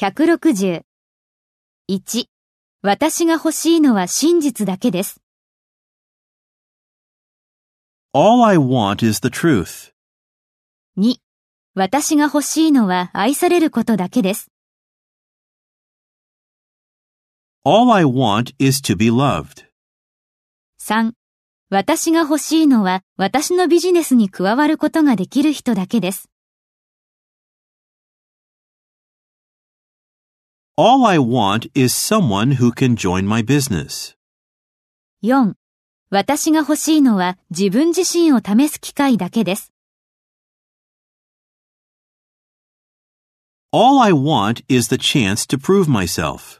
160。1、私が欲しいのは真実だけです。All I want is the truth. 2、私が欲しいのは愛されることだけです。All I want is to be loved. 3、私が欲しいのは私のビジネスに加わることができる人だけです。All I want is someone who can join my business. 4、私が欲しいのは自分自身を試す機会だけです。 All I want is the chance to prove myself.